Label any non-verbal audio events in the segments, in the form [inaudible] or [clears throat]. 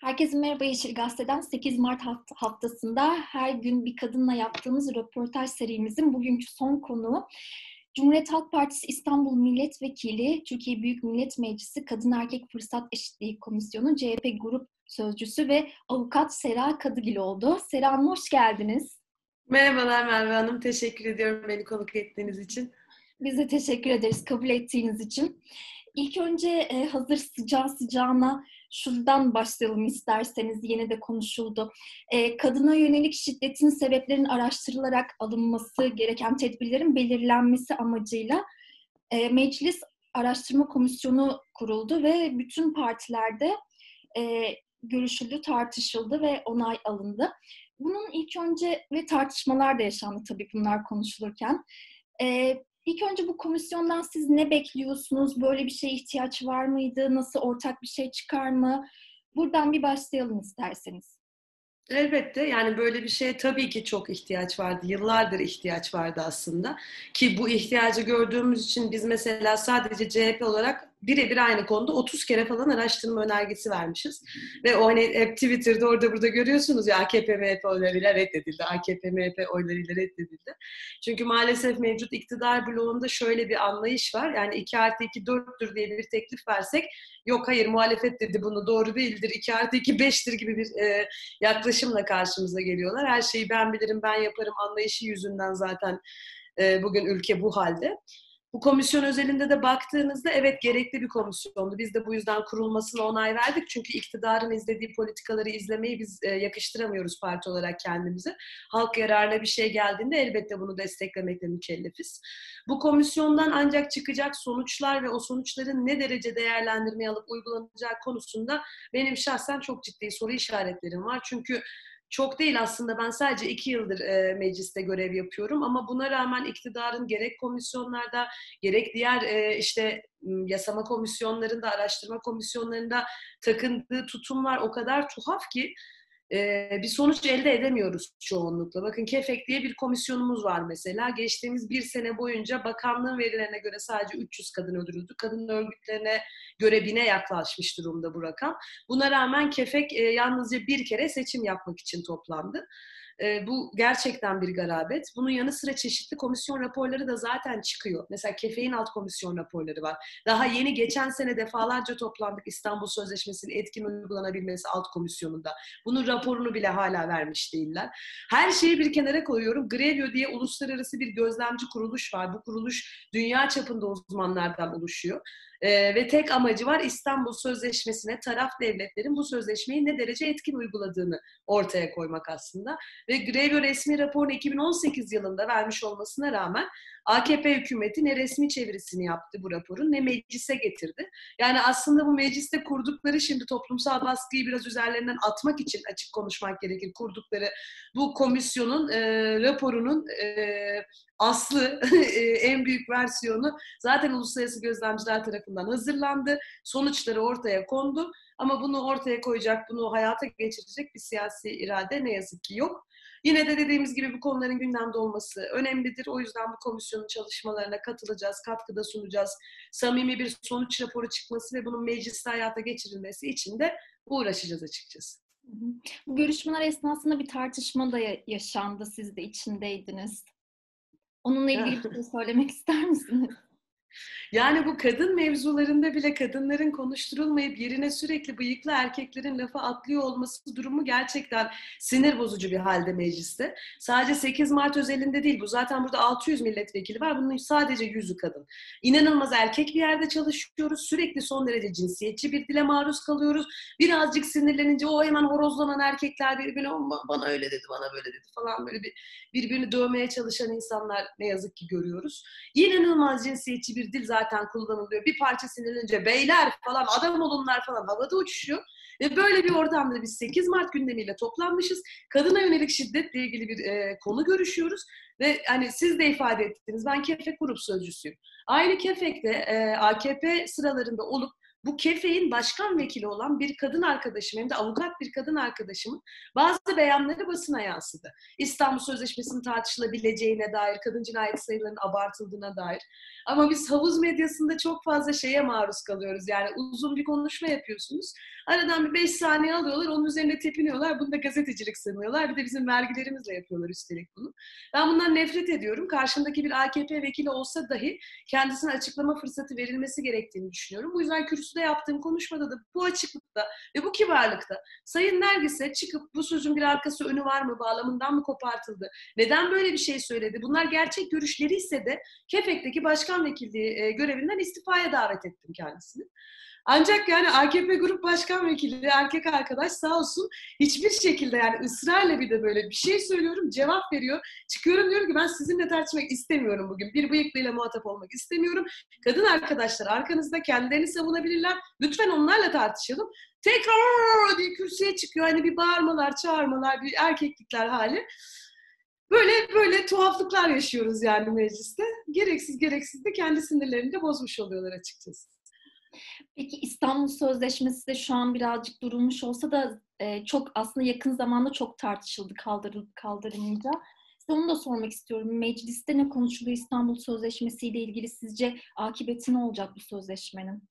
Herkese merhaba Yeşil Gazete'den 8 Mart haftasında her gün bir kadınla yaptığımız röportaj serimizin bugünkü son konuğu Cumhuriyet Halk Partisi İstanbul Milletvekili, Türkiye Büyük Millet Meclisi Kadın Erkek Fırsat Eşitliği Komisyonu CHP Grup Sözcüsü ve Avukat Sera Kadıgil oldu. Sera Hanım hoş geldiniz. Merhabalar Merve Hanım, teşekkür ediyorum beni konuk ettiğiniz için. Biz de teşekkür ederiz kabul ettiğiniz için. İlk önce e, hazır sıcağı sıcağına şuradan başlayalım isterseniz yine de konuşuldu. E, kadına yönelik şiddetin sebeplerinin araştırılarak alınması gereken tedbirlerin belirlenmesi amacıyla e, meclis araştırma komisyonu kuruldu ve bütün partilerde e, görüşüldü, tartışıldı ve onay alındı. Bunun ilk önce ve tartışmalar da yaşandı tabii bunlar konuşulurken. E, İlk önce bu komisyondan siz ne bekliyorsunuz? Böyle bir şeye ihtiyaç var mıydı? Nasıl ortak bir şey çıkar mı? Buradan bir başlayalım isterseniz. Elbette yani böyle bir şeye tabii ki çok ihtiyaç vardı. Yıllardır ihtiyaç vardı aslında. Ki bu ihtiyacı gördüğümüz için biz mesela sadece CHP olarak birebir aynı konuda 30 kere falan araştırma önergesi vermişiz. Ve o hani hep Twitter'da orada burada görüyorsunuz ya AKP MHP oylarıyla reddedildi. AKP MHP oylarıyla reddedildi. Çünkü maalesef mevcut iktidar bloğunda şöyle bir anlayış var. Yani 2 artı 2 4'tür diye bir teklif versek yok hayır muhalefet dedi bunu doğru değildir. 2 artı 2 5'tir gibi bir e, yaklaşımla karşımıza geliyorlar. Her şeyi ben bilirim ben yaparım anlayışı yüzünden zaten e, bugün ülke bu halde. Bu komisyon özelinde de baktığınızda evet gerekli bir komisyondu. Biz de bu yüzden kurulmasına onay verdik. Çünkü iktidarın izlediği politikaları izlemeyi biz e, yakıştıramıyoruz parti olarak kendimize. Halk yararına bir şey geldiğinde elbette bunu desteklemekle mükellefiz. Bu komisyondan ancak çıkacak sonuçlar ve o sonuçların ne derece değerlendirmeye alıp uygulanacağı konusunda benim şahsen çok ciddi soru işaretlerim var. Çünkü çok değil aslında ben sadece iki yıldır e, mecliste görev yapıyorum ama buna rağmen iktidarın gerek komisyonlarda gerek diğer e, işte yasama komisyonlarında, araştırma komisyonlarında takındığı tutumlar o kadar tuhaf ki e, bir sonuç elde edemiyoruz çoğunlukla. Bakın KEFEK diye bir komisyonumuz var mesela. Geçtiğimiz bir sene boyunca bakanlığın verilerine göre sadece 300 kadın öldürüldü. Kadın örgütlerine göre bine yaklaşmış durumda bu rakam. Buna rağmen KEFEK e, yalnızca bir kere seçim yapmak için toplandı. E, bu gerçekten bir garabet. Bunun yanı sıra çeşitli komisyon raporları da zaten çıkıyor. Mesela kefein alt komisyon raporları var. Daha yeni geçen sene defalarca toplandık İstanbul Sözleşmesi'nin etkin uygulanabilmesi alt komisyonunda. Bunun raporunu bile hala vermiş değiller. Her şeyi bir kenara koyuyorum. Grevio diye uluslararası bir gözlemci kuruluş var. Bu kuruluş dünya çapında uzmanlardan oluşuyor. E, ve tek amacı var İstanbul Sözleşmesi'ne taraf devletlerin bu sözleşmeyi ne derece etkin uyguladığını ortaya koymak aslında. Ve Grevio resmi raporunu 2018 yılında vermiş olmasına rağmen AKP hükümeti ne resmi çevirisini yaptı bu raporun ne meclise getirdi. Yani aslında bu mecliste kurdukları şimdi toplumsal baskıyı biraz üzerlerinden atmak için açık konuşmak gerekir. Kurdukları bu komisyonun e, raporunun e, aslı [laughs] e, en büyük versiyonu zaten uluslararası gözlemciler tarafından hazırlandı. Sonuçları ortaya kondu. Ama bunu ortaya koyacak, bunu hayata geçirecek bir siyasi irade ne yazık ki yok. Yine de dediğimiz gibi bu konuların gündemde olması önemlidir. O yüzden bu komisyonun çalışmalarına katılacağız, katkıda sunacağız. Samimi bir sonuç raporu çıkması ve bunun mecliste hayata geçirilmesi için de uğraşacağız açıkçası. Bu görüşmeler esnasında bir tartışma da yaşandı. Siz de içindeydiniz. Onunla ilgili bir şey söylemek ister misiniz? Yani bu kadın mevzularında bile kadınların konuşturulmayıp yerine sürekli bıyıklı erkeklerin lafa atlıyor olması durumu gerçekten sinir bozucu bir halde mecliste. Sadece 8 Mart özelinde değil bu zaten burada 600 milletvekili var bunun sadece yüzü kadın. İnanılmaz erkek bir yerde çalışıyoruz sürekli son derece cinsiyetçi bir dile maruz kalıyoruz. Birazcık sinirlenince o hemen horozlanan erkekler birbirine bana öyle dedi bana böyle dedi falan böyle bir birbirini dövmeye çalışan insanlar ne yazık ki görüyoruz. İnanılmaz cinsiyetçi bir dil zaten kullanılıyor. Bir parça sinirlenince beyler falan, adam olunlar falan havada uçuşuyor. Ve böyle bir ortamda biz 8 Mart gündemiyle toplanmışız. Kadına yönelik şiddetle ilgili bir e, konu görüşüyoruz. Ve hani siz de ifade ettiniz. Ben Kefek grup sözcüsüyüm. Aynı Kefek'te e, AKP sıralarında olup bu kefeğin başkan vekili olan bir kadın arkadaşım hem de avukat bir kadın arkadaşımın bazı beyanları basına yansıdı. İstanbul Sözleşmesi'nin tartışılabileceğine dair, kadın cinayet sayılarının abartıldığına dair. Ama biz havuz medyasında çok fazla şeye maruz kalıyoruz. Yani uzun bir konuşma yapıyorsunuz. Aradan bir beş saniye alıyorlar, onun üzerine tepiniyorlar. Bunu da gazetecilik sanıyorlar. Bir de bizim vergilerimizle yapıyorlar üstelik bunu. Ben bundan nefret ediyorum. Karşımdaki bir AKP vekili olsa dahi kendisine açıklama fırsatı verilmesi gerektiğini düşünüyorum. Bu yüzden kürsüde yaptığım konuşmada da bu açıklıkta ve bu kibarlıkta Sayın Nergis'e çıkıp bu sözün bir arkası önü var mı, bağlamından mı kopartıldı, neden böyle bir şey söyledi, bunlar gerçek görüşleri ise de Kefek'teki başkan vekilliği e, görevinden istifaya davet ettim kendisini. Ancak yani AKP Grup Başkan Vekili erkek arkadaş sağ olsun hiçbir şekilde yani ısrarla bir de böyle bir şey söylüyorum cevap veriyor. Çıkıyorum diyorum ki ben sizinle tartışmak istemiyorum bugün. Bir bıyıklıyla muhatap olmak istemiyorum. Kadın arkadaşlar arkanızda kendilerini savunabilirler. Lütfen onlarla tartışalım. Tekrar diye kürsüye çıkıyor. Hani bir bağırmalar, çağırmalar, bir erkeklikler hali. Böyle böyle tuhaflıklar yaşıyoruz yani mecliste. Gereksiz gereksiz de kendi sinirlerini de bozmuş oluyorlar açıkçası. Peki İstanbul Sözleşmesi de şu an birazcık durulmuş olsa da e, çok aslında yakın zamanda çok tartışıldı kaldırılıp kaldırılmayınca. Size onu da sormak istiyorum. Mecliste ne konuşuluyor İstanbul Sözleşmesi ile ilgili sizce akıbeti ne olacak bu sözleşmenin?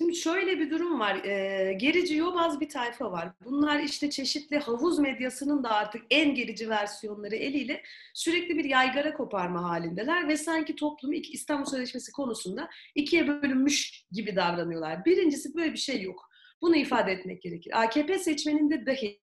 Şimdi şöyle bir durum var. E, gerici yobaz bir tayfa var. Bunlar işte çeşitli havuz medyasının da artık en gerici versiyonları eliyle sürekli bir yaygara koparma halindeler ve sanki toplumu İstanbul Sözleşmesi konusunda ikiye bölünmüş gibi davranıyorlar. Birincisi böyle bir şey yok. Bunu ifade etmek gerekir. AKP seçmeninde dahi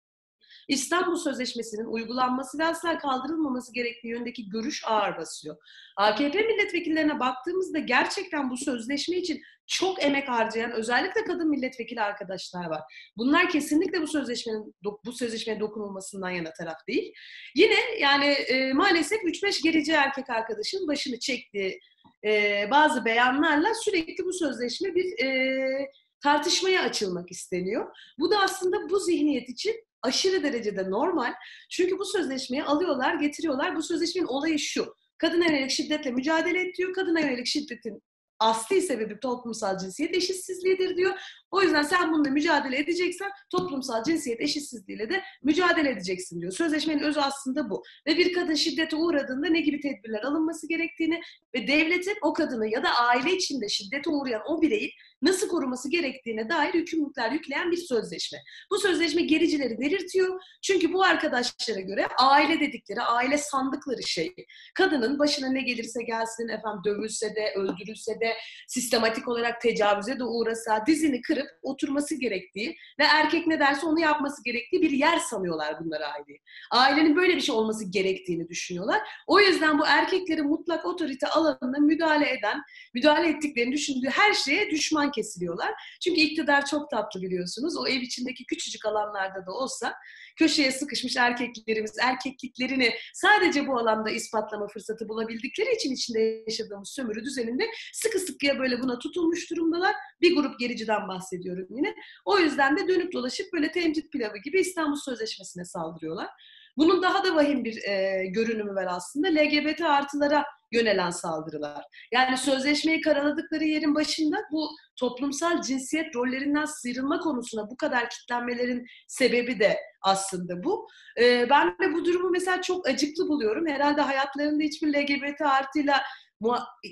İstanbul Sözleşmesi'nin uygulanması ve asla kaldırılmaması gerektiği yöndeki görüş ağır basıyor. AKP milletvekillerine baktığımızda gerçekten bu sözleşme için çok emek harcayan özellikle kadın milletvekili arkadaşlar var. Bunlar kesinlikle bu sözleşmenin bu sözleşmeye dokunulmasından yana taraf değil. Yine yani e, maalesef 3-5 gerici erkek arkadaşın başını çektiği e, bazı beyanlarla sürekli bu sözleşme bir e, tartışmaya açılmak isteniyor. Bu da aslında bu zihniyet için aşırı derecede normal. Çünkü bu sözleşmeyi alıyorlar, getiriyorlar. Bu sözleşmenin olayı şu. Kadına yönelik şiddetle mücadele et diyor. Kadına yönelik şiddetin asli sebebi toplumsal cinsiyet eşitsizliğidir diyor. O yüzden sen bununla mücadele edeceksen toplumsal cinsiyet eşitsizliğiyle de mücadele edeceksin diyor. Sözleşmenin özü aslında bu. Ve bir kadın şiddete uğradığında ne gibi tedbirler alınması gerektiğini ve devletin o kadını ya da aile içinde şiddete uğrayan o bireyi nasıl koruması gerektiğine dair yükümlülükler yükleyen bir sözleşme. Bu sözleşme gericileri delirtiyor. Çünkü bu arkadaşlara göre aile dedikleri, aile sandıkları şey. Kadının başına ne gelirse gelsin, efendim dövülse de, öldürülse de, sistematik olarak tecavüze de uğrasa, dizini kırıp oturması gerektiği ve erkek ne derse onu yapması gerektiği bir yer sanıyorlar bunlar aileyi. Ailenin böyle bir şey olması gerektiğini düşünüyorlar. O yüzden bu erkeklerin mutlak otorite alanına müdahale eden, müdahale ettiklerini düşündüğü her şeye düşman kesiliyorlar. Çünkü iktidar çok tatlı biliyorsunuz. O ev içindeki küçücük alanlarda da olsa köşeye sıkışmış erkeklerimiz erkekliklerini sadece bu alanda ispatlama fırsatı bulabildikleri için içinde yaşadığımız sömürü düzeninde sıkı sıkıya böyle buna tutulmuş durumdalar. Bir grup gericiden bahsediyorum yine. O yüzden de dönüp dolaşıp böyle temcit pilavı gibi İstanbul Sözleşmesi'ne saldırıyorlar. Bunun daha da vahim bir e, görünümü var aslında. LGBT artılara yönelen saldırılar. Yani sözleşmeyi karaladıkları yerin başında bu toplumsal cinsiyet rollerinden sıyrılma konusuna bu kadar kitlenmelerin sebebi de aslında bu. Ee, ben de bu durumu mesela çok acıklı buluyorum. Herhalde hayatlarında hiçbir LGBT artıyla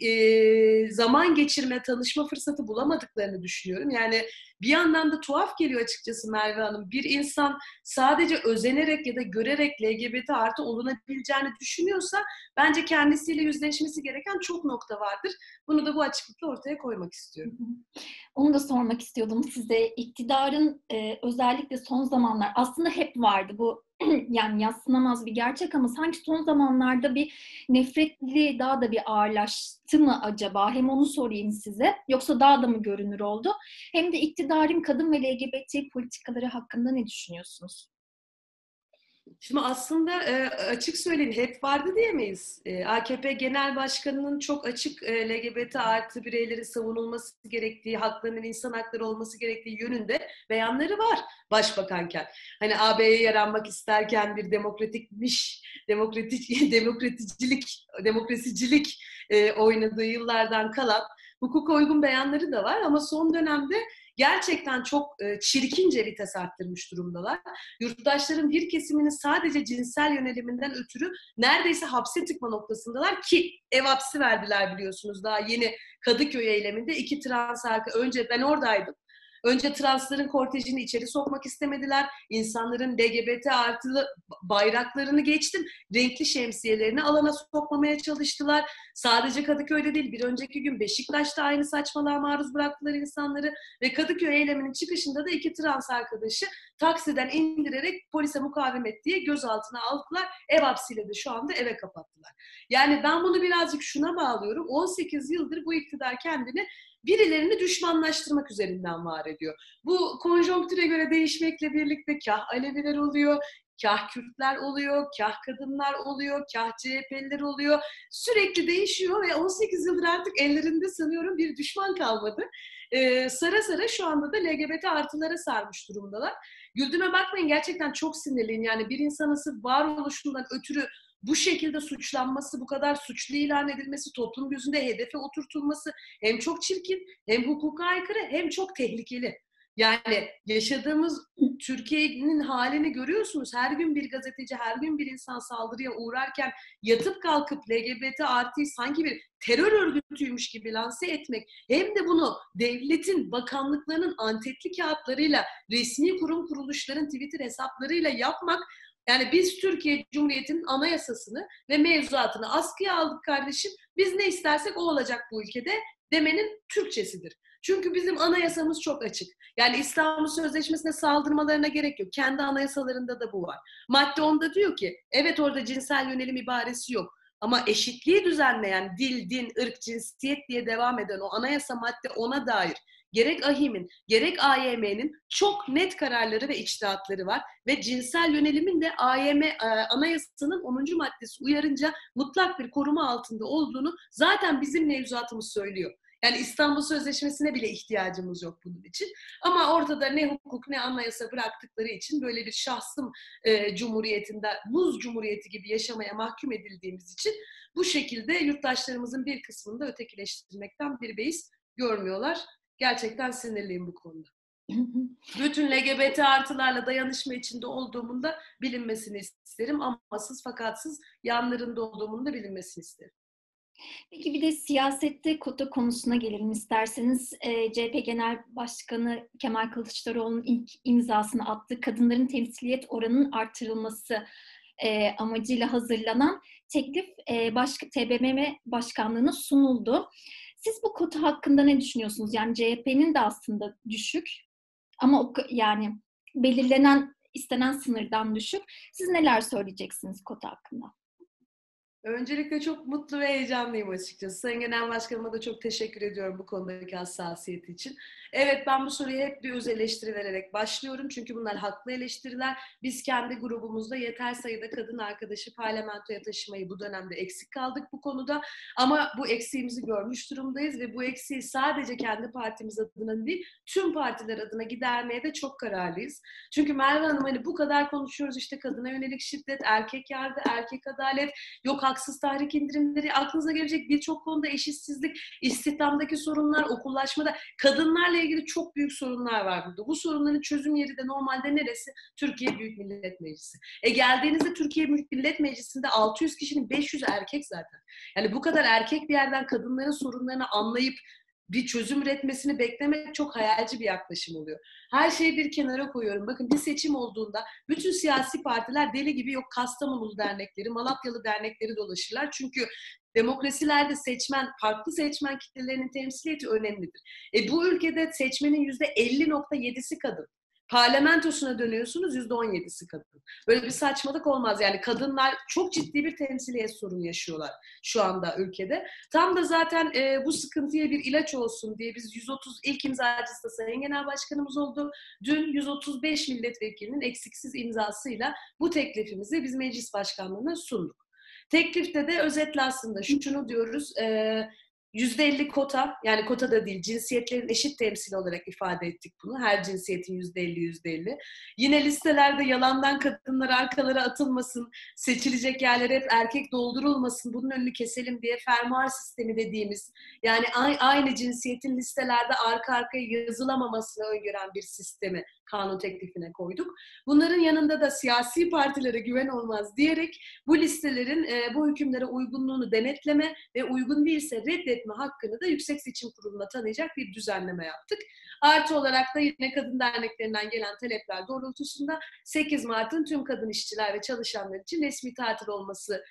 e, zaman geçirme, tanışma fırsatı bulamadıklarını düşünüyorum. Yani bir yandan da tuhaf geliyor açıkçası Merve Hanım. Bir insan sadece özenerek ya da görerek LGBT artı olunabileceğini düşünüyorsa bence kendisiyle yüzleşmesi gereken çok nokta vardır. Bunu da bu açıklıkla ortaya koymak istiyorum. Onu da sormak istiyordum size. İktidarın e, özellikle son zamanlar aslında hep vardı bu [clears throat] yani yatsınamaz bir gerçek ama sanki son zamanlarda bir nefretli daha da bir ağırlaştı mı acaba? Hem onu sorayım size. Yoksa daha da mı görünür oldu? Hem de iktidarın kadın ve LGBT politikaları hakkında ne düşünüyorsunuz? Şimdi aslında e, açık söyleyeyim hep vardı diyemeyiz. E, AKP Genel Başkanı'nın çok açık e, LGBT artı bireyleri savunulması gerektiği, haklarının insan hakları olması gerektiği yönünde beyanları var başbakanken. Hani AB'ye yaranmak isterken bir demokratikmiş, demokratik, [laughs] demokraticilik, demokrasicilik oynadığı yıllardan kalan hukuk uygun beyanları da var ama son dönemde gerçekten çok e, çirkince vites arttırmış durumdalar. Yurttaşların bir kesimini sadece cinsel yöneliminden ötürü neredeyse hapse tıkma noktasındalar ki ev hapsi verdiler biliyorsunuz daha yeni Kadıköy eyleminde iki trans arka önce ben oradaydım. Önce transların kortejini içeri sokmak istemediler. İnsanların LGBT artılı bayraklarını geçtim. Renkli şemsiyelerini alana sokmamaya çalıştılar. Sadece Kadıköy'de değil bir önceki gün Beşiktaş'ta aynı saçmalığa maruz bıraktılar insanları. Ve Kadıköy eyleminin çıkışında da iki trans arkadaşı taksiden indirerek polise mukavemet diye gözaltına aldılar. Ev hapsiyle de şu anda eve kapattılar. Yani ben bunu birazcık şuna bağlıyorum. 18 yıldır bu iktidar kendini birilerini düşmanlaştırmak üzerinden var ediyor. Bu konjonktüre göre değişmekle birlikte kah Aleviler oluyor, kah Kürtler oluyor, kah kadınlar oluyor, kah CHP'liler oluyor. Sürekli değişiyor ve 18 yıldır artık ellerinde sanıyorum bir düşman kalmadı. Ee, sara sara şu anda da LGBT artılara sarmış durumdalar. Güldüğüme bakmayın gerçekten çok sinirliyim. Yani bir insanın varoluşundan ötürü bu şekilde suçlanması, bu kadar suçlu ilan edilmesi, toplum gözünde hedefe oturtulması hem çok çirkin, hem hukuka aykırı, hem çok tehlikeli. Yani yaşadığımız Türkiye'nin halini görüyorsunuz. Her gün bir gazeteci, her gün bir insan saldırıya uğrarken yatıp kalkıp LGBT artıyı sanki bir terör örgütüymüş gibi lanse etmek hem de bunu devletin, bakanlıklarının antetli kağıtlarıyla, resmi kurum kuruluşların Twitter hesaplarıyla yapmak yani biz Türkiye Cumhuriyeti'nin anayasasını ve mevzuatını askıya aldık kardeşim. Biz ne istersek o olacak bu ülkede demenin Türkçesidir. Çünkü bizim anayasamız çok açık. Yani İstanbul Sözleşmesi'ne saldırmalarına gerek yok. Kendi anayasalarında da bu var. Madde 10'da diyor ki evet orada cinsel yönelim ibaresi yok. Ama eşitliği düzenleyen dil, din, ırk, cinsiyet diye devam eden o anayasa madde ona dair gerek AHİM'in gerek AYM'nin çok net kararları ve içtihatları var ve cinsel yönelimin de AYM e, anayasasının 10. maddesi uyarınca mutlak bir koruma altında olduğunu zaten bizim mevzuatımız söylüyor. Yani İstanbul Sözleşmesi'ne bile ihtiyacımız yok bunun için. Ama ortada ne hukuk ne anayasa bıraktıkları için böyle bir şahsım e, cumhuriyetinde, buz cumhuriyeti gibi yaşamaya mahkum edildiğimiz için bu şekilde yurttaşlarımızın bir kısmını da ötekileştirmekten bir beis görmüyorlar. Gerçekten sinirliyim bu konuda. Bütün LGBT artılarla dayanışma içinde olduğumun da bilinmesini isterim. Amasız fakatsız yanlarında olduğumun da bilinmesini isterim. Peki bir de siyasette kota konusuna gelelim isterseniz. E, CHP Genel Başkanı Kemal Kılıçdaroğlu'nun ilk imzasını attığı kadınların temsiliyet oranının artırılması e, amacıyla hazırlanan teklif e, baş, TBMM Başkanlığı'na sunuldu. Siz bu kota hakkında ne düşünüyorsunuz? Yani CHP'nin de aslında düşük ama yani belirlenen istenen sınırdan düşük. Siz neler söyleyeceksiniz kota hakkında? Öncelikle çok mutlu ve heyecanlıyım açıkçası. Sayın Genel Başkanıma da çok teşekkür ediyorum bu konudaki hassasiyeti için. Evet ben bu soruyu hep bir öz eleştiri vererek başlıyorum. Çünkü bunlar haklı eleştiriler. Biz kendi grubumuzda yeter sayıda kadın arkadaşı parlamentoya taşımayı bu dönemde eksik kaldık bu konuda. Ama bu eksiğimizi görmüş durumdayız ve bu eksiği sadece kendi partimiz adına değil, tüm partiler adına gidermeye de çok kararlıyız. Çünkü Merve Hanım hani bu kadar konuşuyoruz işte kadına yönelik şiddet, erkek yargı, erkek adalet, yok haksız tahrik indirimleri, aklınıza gelecek birçok konuda eşitsizlik, istihdamdaki sorunlar, okullaşmada, kadınlarla ilgili çok büyük sorunlar var burada. Bu sorunların çözüm yeri de normalde neresi? Türkiye Büyük Millet Meclisi. E geldiğinizde Türkiye Büyük Millet Meclisi'nde 600 kişinin 500 erkek zaten. Yani bu kadar erkek bir yerden kadınların sorunlarını anlayıp bir çözüm üretmesini beklemek çok hayalci bir yaklaşım oluyor. Her şeyi bir kenara koyuyorum. Bakın bir seçim olduğunda bütün siyasi partiler deli gibi yok Kastamonulu dernekleri, Malatyalı dernekleri dolaşırlar. Çünkü demokrasilerde seçmen, farklı seçmen kitlelerinin temsiliyeti önemlidir. E bu ülkede seçmenin yüzde 50.7'si kadın. Parlamentosuna dönüyorsunuz yüzde on yedisi kadın. Böyle bir saçmalık olmaz. Yani kadınlar çok ciddi bir temsiliyet sorunu yaşıyorlar şu anda ülkede. Tam da zaten e, bu sıkıntıya bir ilaç olsun diye biz 130 ilk imzacısı da Sayın Genel Başkanımız oldu. Dün 135 milletvekilinin eksiksiz imzasıyla bu teklifimizi biz meclis başkanlığına sunduk. Teklifte de özetle aslında şunu diyoruz, e, %50 kota, yani kota da değil, cinsiyetlerin eşit temsili olarak ifade ettik bunu. Her cinsiyetin %50, %50. Yine listelerde yalandan kadınlar arkalara atılmasın, seçilecek yerler hep erkek doldurulmasın, bunun önünü keselim diye fermuar sistemi dediğimiz, yani aynı cinsiyetin listelerde arka arkaya yazılamamasını öngören bir sistemi kanun teklifine koyduk. Bunların yanında da siyasi partilere güven olmaz diyerek bu listelerin e, bu hükümlere uygunluğunu denetleme ve uygun değilse reddetme etme hakkını da Yüksek Seçim Kurulu'na tanıyacak bir düzenleme yaptık. Artı olarak da yine kadın derneklerinden gelen talepler doğrultusunda 8 Mart'ın tüm kadın işçiler ve çalışanlar için resmi tatil olması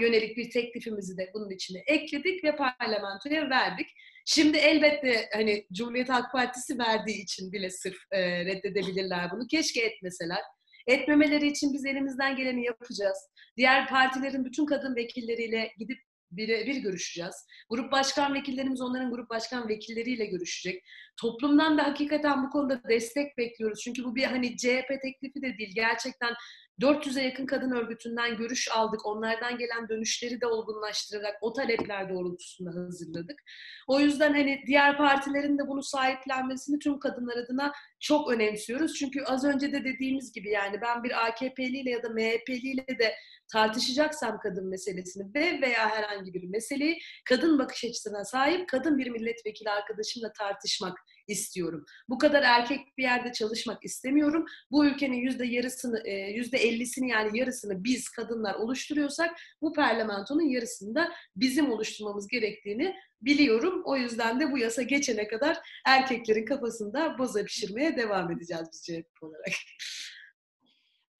yönelik bir teklifimizi de bunun içine ekledik ve parlamentoya verdik. Şimdi elbette hani Cumhuriyet Halk Partisi verdiği için bile sırf e, reddedebilirler bunu. Keşke etmeseler. Etmemeleri için biz elimizden geleni yapacağız. Diğer partilerin bütün kadın vekilleriyle gidip birebir görüşeceğiz. Grup başkan vekillerimiz onların grup başkan vekilleriyle görüşecek. Toplumdan da hakikaten bu konuda destek bekliyoruz. Çünkü bu bir hani CHP teklifi de değil. Gerçekten 400'e yakın kadın örgütünden görüş aldık. Onlardan gelen dönüşleri de olgunlaştırarak o talepler doğrultusunda hazırladık. O yüzden hani diğer partilerin de bunu sahiplenmesini tüm kadınlar adına çok önemsiyoruz. Çünkü az önce de dediğimiz gibi yani ben bir AKP'liyle ya da MHP'liyle de tartışacaksam kadın meselesini ve veya herhangi bir meseleyi kadın bakış açısına sahip kadın bir milletvekili arkadaşımla tartışmak istiyorum. Bu kadar erkek bir yerde çalışmak istemiyorum. Bu ülkenin yüzde yarısını, e, yüzde ellisini yani yarısını biz kadınlar oluşturuyorsak bu parlamentonun yarısını da bizim oluşturmamız gerektiğini biliyorum. O yüzden de bu yasa geçene kadar erkeklerin kafasında boza pişirmeye devam edeceğiz biz CHP olarak.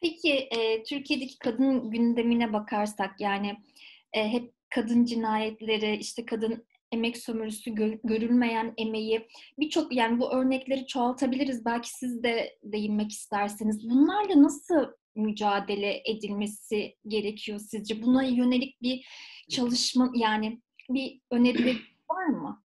Peki e, Türkiye'deki kadın gündemine bakarsak yani e, hep kadın cinayetleri, işte kadın emek sömürüsü, gö- görülmeyen emeği birçok yani bu örnekleri çoğaltabiliriz. Belki siz de değinmek isterseniz. Bunlarla nasıl mücadele edilmesi gerekiyor sizce? Buna yönelik bir çalışma yani bir öneri var mı?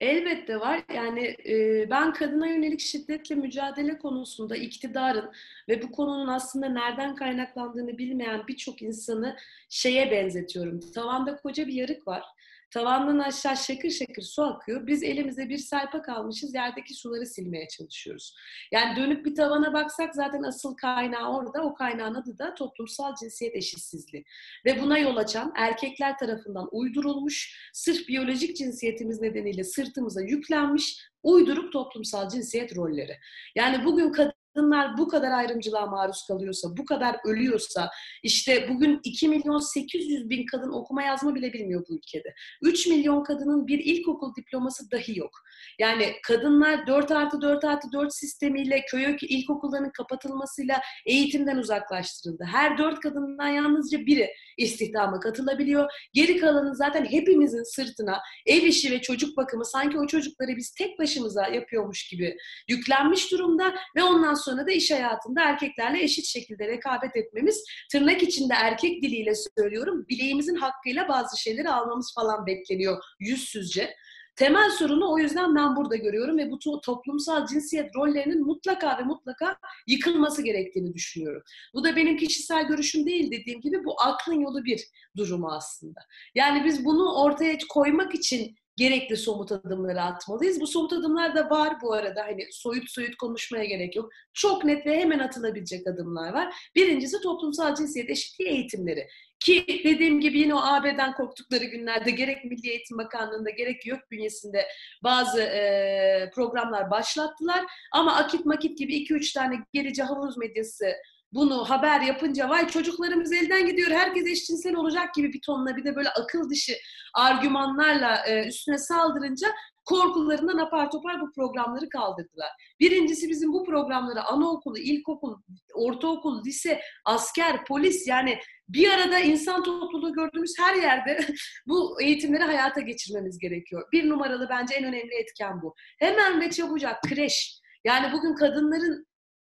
Elbette var. Yani e, ben kadına yönelik şiddetle mücadele konusunda iktidarın ve bu konunun aslında nereden kaynaklandığını bilmeyen birçok insanı şeye benzetiyorum. Tavanda koca bir yarık var Tavandan aşağı şakır şakır su akıyor. Biz elimize bir serpak almışız. Yerdeki suları silmeye çalışıyoruz. Yani dönüp bir tavana baksak zaten asıl kaynağı orada. O kaynağın adı da toplumsal cinsiyet eşitsizliği. Ve buna yol açan erkekler tarafından uydurulmuş, sırf biyolojik cinsiyetimiz nedeniyle sırtımıza yüklenmiş uydurup toplumsal cinsiyet rolleri. Yani bugün kadın kadınlar bu kadar ayrımcılığa maruz kalıyorsa, bu kadar ölüyorsa, işte bugün 2 milyon 800 bin kadın okuma yazma bile bilmiyor bu ülkede. 3 milyon kadının bir ilkokul diploması dahi yok. Yani kadınlar 4 artı 4 artı 4 sistemiyle köy ilkokullarının kapatılmasıyla eğitimden uzaklaştırıldı. Her 4 kadından yalnızca biri istihdama katılabiliyor. Geri kalanı zaten hepimizin sırtına ev işi ve çocuk bakımı sanki o çocukları biz tek başımıza yapıyormuş gibi yüklenmiş durumda ve ondan sonra da iş hayatında erkeklerle eşit şekilde rekabet etmemiz tırnak içinde erkek diliyle söylüyorum bileğimizin hakkıyla bazı şeyleri almamız falan bekleniyor yüzsüzce. Temel sorunu o yüzden ben burada görüyorum ve bu toplumsal cinsiyet rollerinin mutlaka ve mutlaka yıkılması gerektiğini düşünüyorum. Bu da benim kişisel görüşüm değil dediğim gibi bu aklın yolu bir durumu aslında. Yani biz bunu ortaya koymak için gerekli somut adımları atmalıyız. Bu somut adımlar da var bu arada. Hani soyut soyut konuşmaya gerek yok. Çok net ve hemen atılabilecek adımlar var. Birincisi toplumsal cinsiyet eşitliği eğitimleri. Ki dediğim gibi yine o AB'den korktukları günlerde gerek Milli Eğitim Bakanlığı'nda gerek YÖK bünyesinde bazı e, programlar başlattılar. Ama akit makit gibi 2-3 tane gerici havuz medyası bunu haber yapınca vay çocuklarımız elden gidiyor herkes eşcinsel olacak gibi bir tonla bir de böyle akıl dışı argümanlarla e, üstüne saldırınca korkularından apar topar bu programları kaldırdılar. Birincisi bizim bu programları anaokulu, ilkokul, ortaokul, lise, asker, polis yani bir arada insan topluluğu gördüğümüz her yerde [laughs] bu eğitimleri hayata geçirmemiz gerekiyor. Bir numaralı bence en önemli etken bu. Hemen ve çabucak kreş. Yani bugün kadınların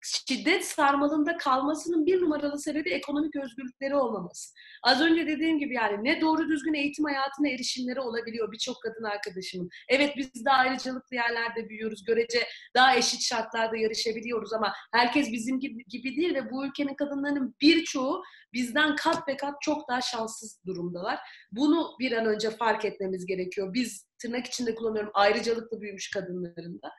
şiddet sarmalında kalmasının bir numaralı sebebi ekonomik özgürlükleri olmaması. Az önce dediğim gibi yani ne doğru düzgün eğitim hayatına erişimleri olabiliyor birçok kadın arkadaşımın. Evet biz de ayrıcalıklı yerlerde büyüyoruz. Görece daha eşit şartlarda yarışabiliyoruz ama herkes bizim gibi, değil ve bu ülkenin kadınlarının birçoğu bizden kat ve kat çok daha şanssız durumdalar. Bunu bir an önce fark etmemiz gerekiyor. Biz tırnak içinde kullanıyorum ayrıcalıklı büyümüş kadınların da.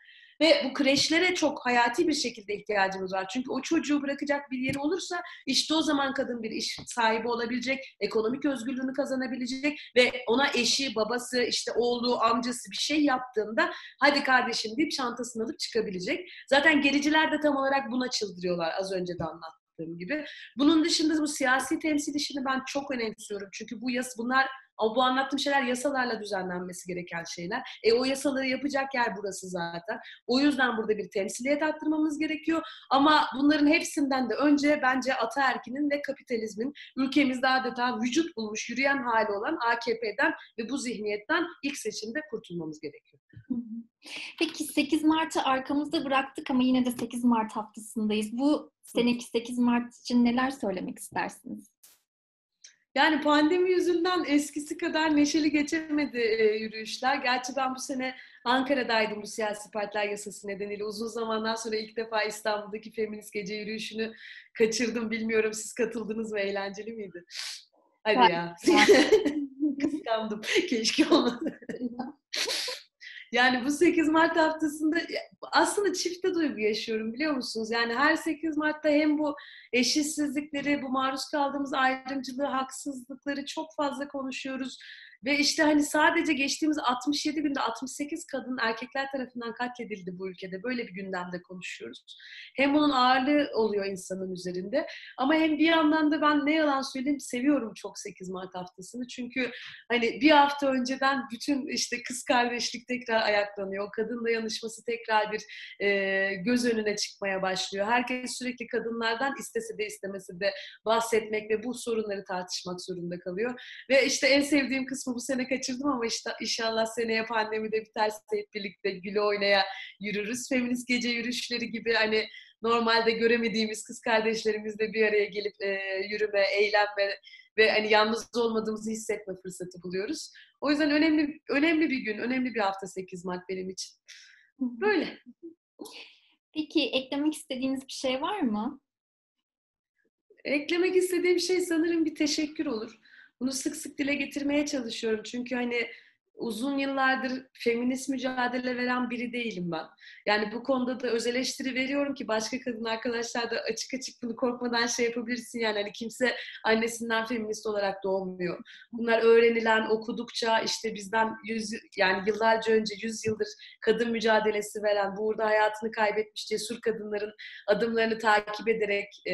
Ve bu kreşlere çok hayati bir şekilde ihtiyacımız var. Çünkü o çocuğu bırakacak bir yeri olursa işte o zaman kadın bir iş sahibi olabilecek, ekonomik özgürlüğünü kazanabilecek ve ona eşi, babası, işte oğlu, amcası bir şey yaptığında hadi kardeşim deyip çantasını alıp çıkabilecek. Zaten gericiler de tam olarak buna çıldırıyorlar az önce de anlattım gibi. Bunun dışında bu siyasi temsil işini ben çok önemsiyorum. Çünkü bu yas bunlar Ama bu anlattığım şeyler yasalarla düzenlenmesi gereken şeyler. E o yasaları yapacak yer burası zaten. O yüzden burada bir temsiliyet arttırmamız gerekiyor. Ama bunların hepsinden de önce bence ataerkinin ve kapitalizmin ülkemizde adeta vücut bulmuş, yürüyen hali olan AKP'den ve bu zihniyetten ilk seçimde kurtulmamız gerekiyor. Peki 8 Mart'ı arkamızda bıraktık ama yine de 8 Mart haftasındayız. Bu seneki 8 Mart için neler söylemek istersiniz? Yani pandemi yüzünden eskisi kadar neşeli geçemedi e, yürüyüşler. Gerçi ben bu sene Ankara'daydım bu siyasi partiler yasası nedeniyle. Uzun zamandan sonra ilk defa İstanbul'daki feminist gece yürüyüşünü kaçırdım. Bilmiyorum siz katıldınız mı? Eğlenceli miydi? Hadi ya. [laughs] Kıskandım. Keşke olmadı. Yani bu 8 Mart haftasında aslında çifte duygu yaşıyorum biliyor musunuz? Yani her 8 Mart'ta hem bu eşitsizlikleri, bu maruz kaldığımız ayrımcılığı, haksızlıkları çok fazla konuşuyoruz. Ve işte hani sadece geçtiğimiz 67 günde 68 kadın erkekler tarafından katledildi bu ülkede. Böyle bir gündemde konuşuyoruz. Hem bunun ağırlığı oluyor insanın üzerinde. Ama hem bir yandan da ben ne yalan söyleyeyim seviyorum çok 8 Mart haftasını. Çünkü hani bir hafta önceden bütün işte kız kardeşlik tekrar ayaklanıyor. Kadın dayanışması tekrar bir e, göz önüne çıkmaya başlıyor. Herkes sürekli kadınlardan istese de istemese de bahsetmek ve bu sorunları tartışmak zorunda kalıyor. Ve işte en sevdiğim kısmı bu sene kaçırdım ama işte inşallah seneye pandemi de biterse hep birlikte güle oynaya yürürüz. Feminist gece yürüyüşleri gibi hani normalde göremediğimiz kız kardeşlerimizle bir araya gelip e, yürüme, eğlenme ve hani yalnız olmadığımızı hissetme fırsatı buluyoruz. O yüzden önemli önemli bir gün, önemli bir hafta 8 Mart benim için. Böyle. Peki eklemek istediğiniz bir şey var mı? Eklemek istediğim şey sanırım bir teşekkür olur. Bunu sık sık dile getirmeye çalışıyorum. Çünkü hani uzun yıllardır feminist mücadele veren biri değilim ben. Yani bu konuda da öz eleştiri veriyorum ki başka kadın arkadaşlar da açık açık bunu korkmadan şey yapabilirsin yani hani kimse annesinden feminist olarak doğmuyor. Bunlar öğrenilen okudukça işte bizden yüz yani yıllarca önce yüz yıldır kadın mücadelesi veren burada hayatını kaybetmiş cesur kadınların adımlarını takip ederek e,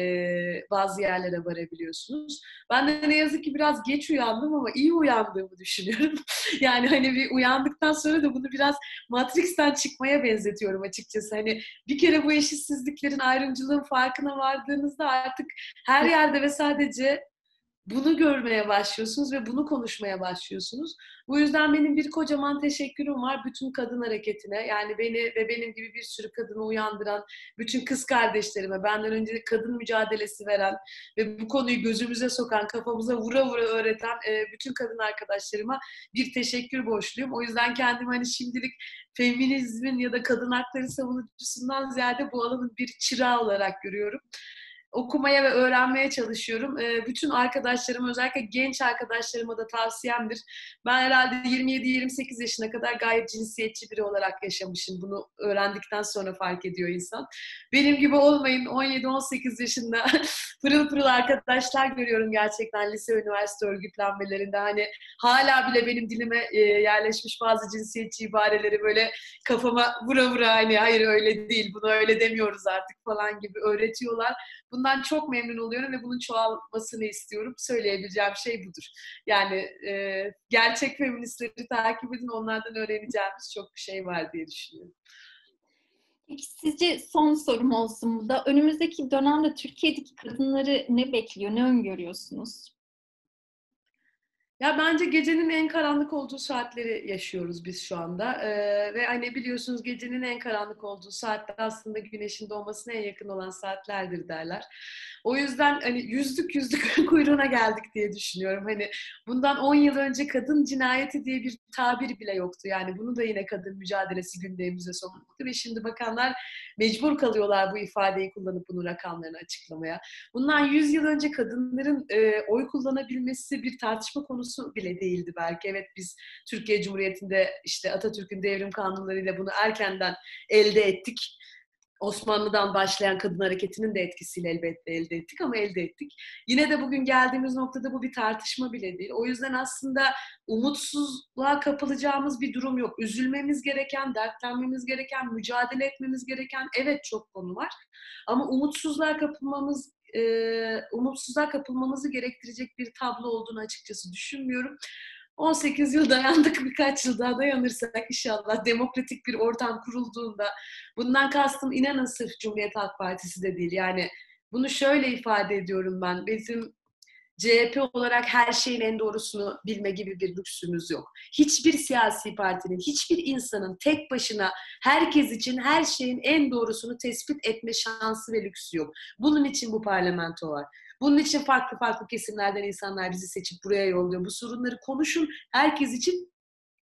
bazı yerlere varabiliyorsunuz. Ben de ne yazık ki biraz geç uyandım ama iyi uyandığımı düşünüyorum. [laughs] yani [laughs] hani bir uyandıktan sonra da bunu biraz Matrix'ten çıkmaya benzetiyorum açıkçası. Hani bir kere bu eşitsizliklerin, ayrımcılığın farkına vardığınızda artık her yerde ve sadece bunu görmeye başlıyorsunuz ve bunu konuşmaya başlıyorsunuz. Bu yüzden benim bir kocaman teşekkürüm var bütün kadın hareketine. Yani beni ve benim gibi bir sürü kadını uyandıran, bütün kız kardeşlerime, benden önce kadın mücadelesi veren ve bu konuyu gözümüze sokan, kafamıza vura vura öğreten e, bütün kadın arkadaşlarıma bir teşekkür borçluyum. O yüzden kendimi hani şimdilik feminizmin ya da kadın hakları savunucusundan ziyade bu alanın bir çırağı olarak görüyorum okumaya ve öğrenmeye çalışıyorum. E, bütün arkadaşlarım, özellikle genç arkadaşlarıma da tavsiyemdir. Ben herhalde 27-28 yaşına kadar gayet cinsiyetçi biri olarak yaşamışım. Bunu öğrendikten sonra fark ediyor insan. Benim gibi olmayın. 17-18 yaşında [laughs] pırıl pırıl arkadaşlar görüyorum gerçekten lise, üniversite örgütlenmelerinde. Hani hala bile benim dilime e, yerleşmiş bazı cinsiyetçi ibareleri böyle kafama vura vura hani hayır öyle değil, bunu öyle demiyoruz artık falan gibi öğretiyorlar. Bundan çok memnun oluyorum ve bunun çoğalmasını istiyorum. Söyleyebileceğim şey budur. Yani e, gerçek feministleri takip edin, onlardan öğreneceğimiz çok şey var diye düşünüyorum. Peki sizce son sorum olsun bu da. Önümüzdeki dönemde Türkiye'deki kadınları ne bekliyor, ne öngörüyorsunuz? Ya bence gecenin en karanlık olduğu saatleri yaşıyoruz biz şu anda. Ee, ve hani biliyorsunuz gecenin en karanlık olduğu saatte aslında güneşin doğmasına en yakın olan saatlerdir derler. O yüzden hani yüzlük yüzlük [laughs] kuyruğuna geldik diye düşünüyorum. Hani bundan 10 yıl önce kadın cinayeti diye bir tabir bile yoktu. Yani bunu da yine kadın mücadelesi gündemimize soktu ve şimdi bakanlar mecbur kalıyorlar bu ifadeyi kullanıp bunun rakamlarını açıklamaya. Bundan 100 yıl önce kadınların e, oy kullanabilmesi bir tartışma konusu bile değildi belki. Evet biz Türkiye Cumhuriyeti'nde işte Atatürk'ün devrim kanunlarıyla bunu erkenden elde ettik Osmanlı'dan başlayan kadın hareketinin de etkisiyle elbette elde ettik ama elde ettik. Yine de bugün geldiğimiz noktada bu bir tartışma bile değil. O yüzden aslında umutsuzluğa kapılacağımız bir durum yok. Üzülmemiz gereken, dertlenmemiz gereken, mücadele etmemiz gereken evet çok konu var. Ama umutsuzluğa kapılmamız umutsuzluğa kapılmamızı gerektirecek bir tablo olduğunu açıkçası düşünmüyorum. 18 yıl dayandık birkaç yıl daha dayanırsak inşallah demokratik bir ortam kurulduğunda bundan kastım inanın sırf Cumhuriyet Halk Partisi de değil yani bunu şöyle ifade ediyorum ben bizim CHP olarak her şeyin en doğrusunu bilme gibi bir lüksümüz yok. Hiçbir siyasi partinin, hiçbir insanın tek başına herkes için her şeyin en doğrusunu tespit etme şansı ve lüksü yok. Bunun için bu parlamento var. Bunun için farklı farklı kesimlerden insanlar bizi seçip buraya yolluyor. Bu sorunları konuşun, herkes için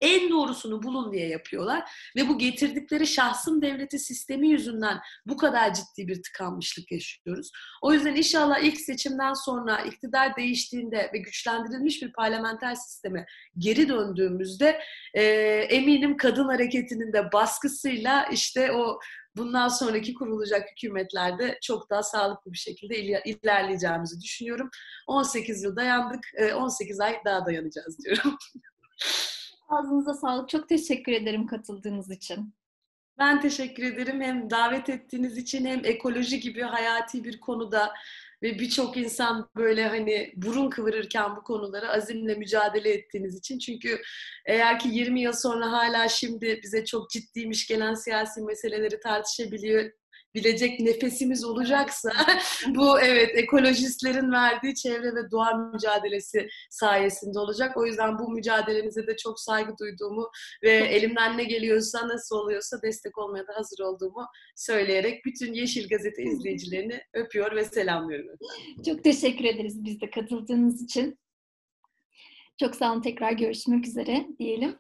en doğrusunu bulun diye yapıyorlar. Ve bu getirdikleri şahsın devleti sistemi yüzünden bu kadar ciddi bir tıkanmışlık yaşıyoruz. O yüzden inşallah ilk seçimden sonra iktidar değiştiğinde ve güçlendirilmiş bir parlamenter sisteme geri döndüğümüzde e, eminim kadın hareketinin de baskısıyla işte o bundan sonraki kurulacak hükümetlerde çok daha sağlıklı bir şekilde ilerleyeceğimizi düşünüyorum. 18 yıl dayandık, 18 ay daha dayanacağız diyorum. [laughs] Ağzınıza sağlık. Çok teşekkür ederim katıldığınız için. Ben teşekkür ederim hem davet ettiğiniz için hem ekoloji gibi hayati bir konuda ve birçok insan böyle hani burun kıvırırken bu konuları azimle mücadele ettiğiniz için. Çünkü eğer ki 20 yıl sonra hala şimdi bize çok ciddiymiş gelen siyasi meseleleri tartışabiliyor bilecek nefesimiz olacaksa [laughs] bu evet ekolojistlerin verdiği çevre ve doğa mücadelesi sayesinde olacak. O yüzden bu mücadelenize de çok saygı duyduğumu ve elimden ne geliyorsa nasıl oluyorsa destek olmaya da hazır olduğumu söyleyerek bütün Yeşil Gazete izleyicilerini öpüyor ve selamlıyorum. Çok teşekkür ederiz biz de katıldığınız için. Çok sağ olun. Tekrar görüşmek üzere diyelim.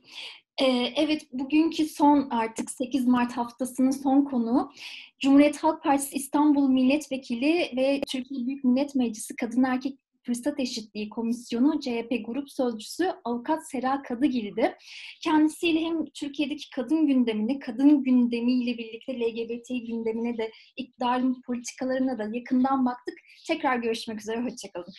Evet, bugünkü son artık 8 Mart haftasının son konu Cumhuriyet Halk Partisi İstanbul Milletvekili ve Türkiye Büyük Millet Meclisi Kadın Erkek Fırsat Eşitliği Komisyonu CHP Grup Sözcüsü Avukat Sera Kadıgil'di. Kendisiyle hem Türkiye'deki kadın gündemini, kadın gündemiyle birlikte LGBT gündemine de iktidarın politikalarına da yakından baktık. Tekrar görüşmek üzere, hoşçakalın.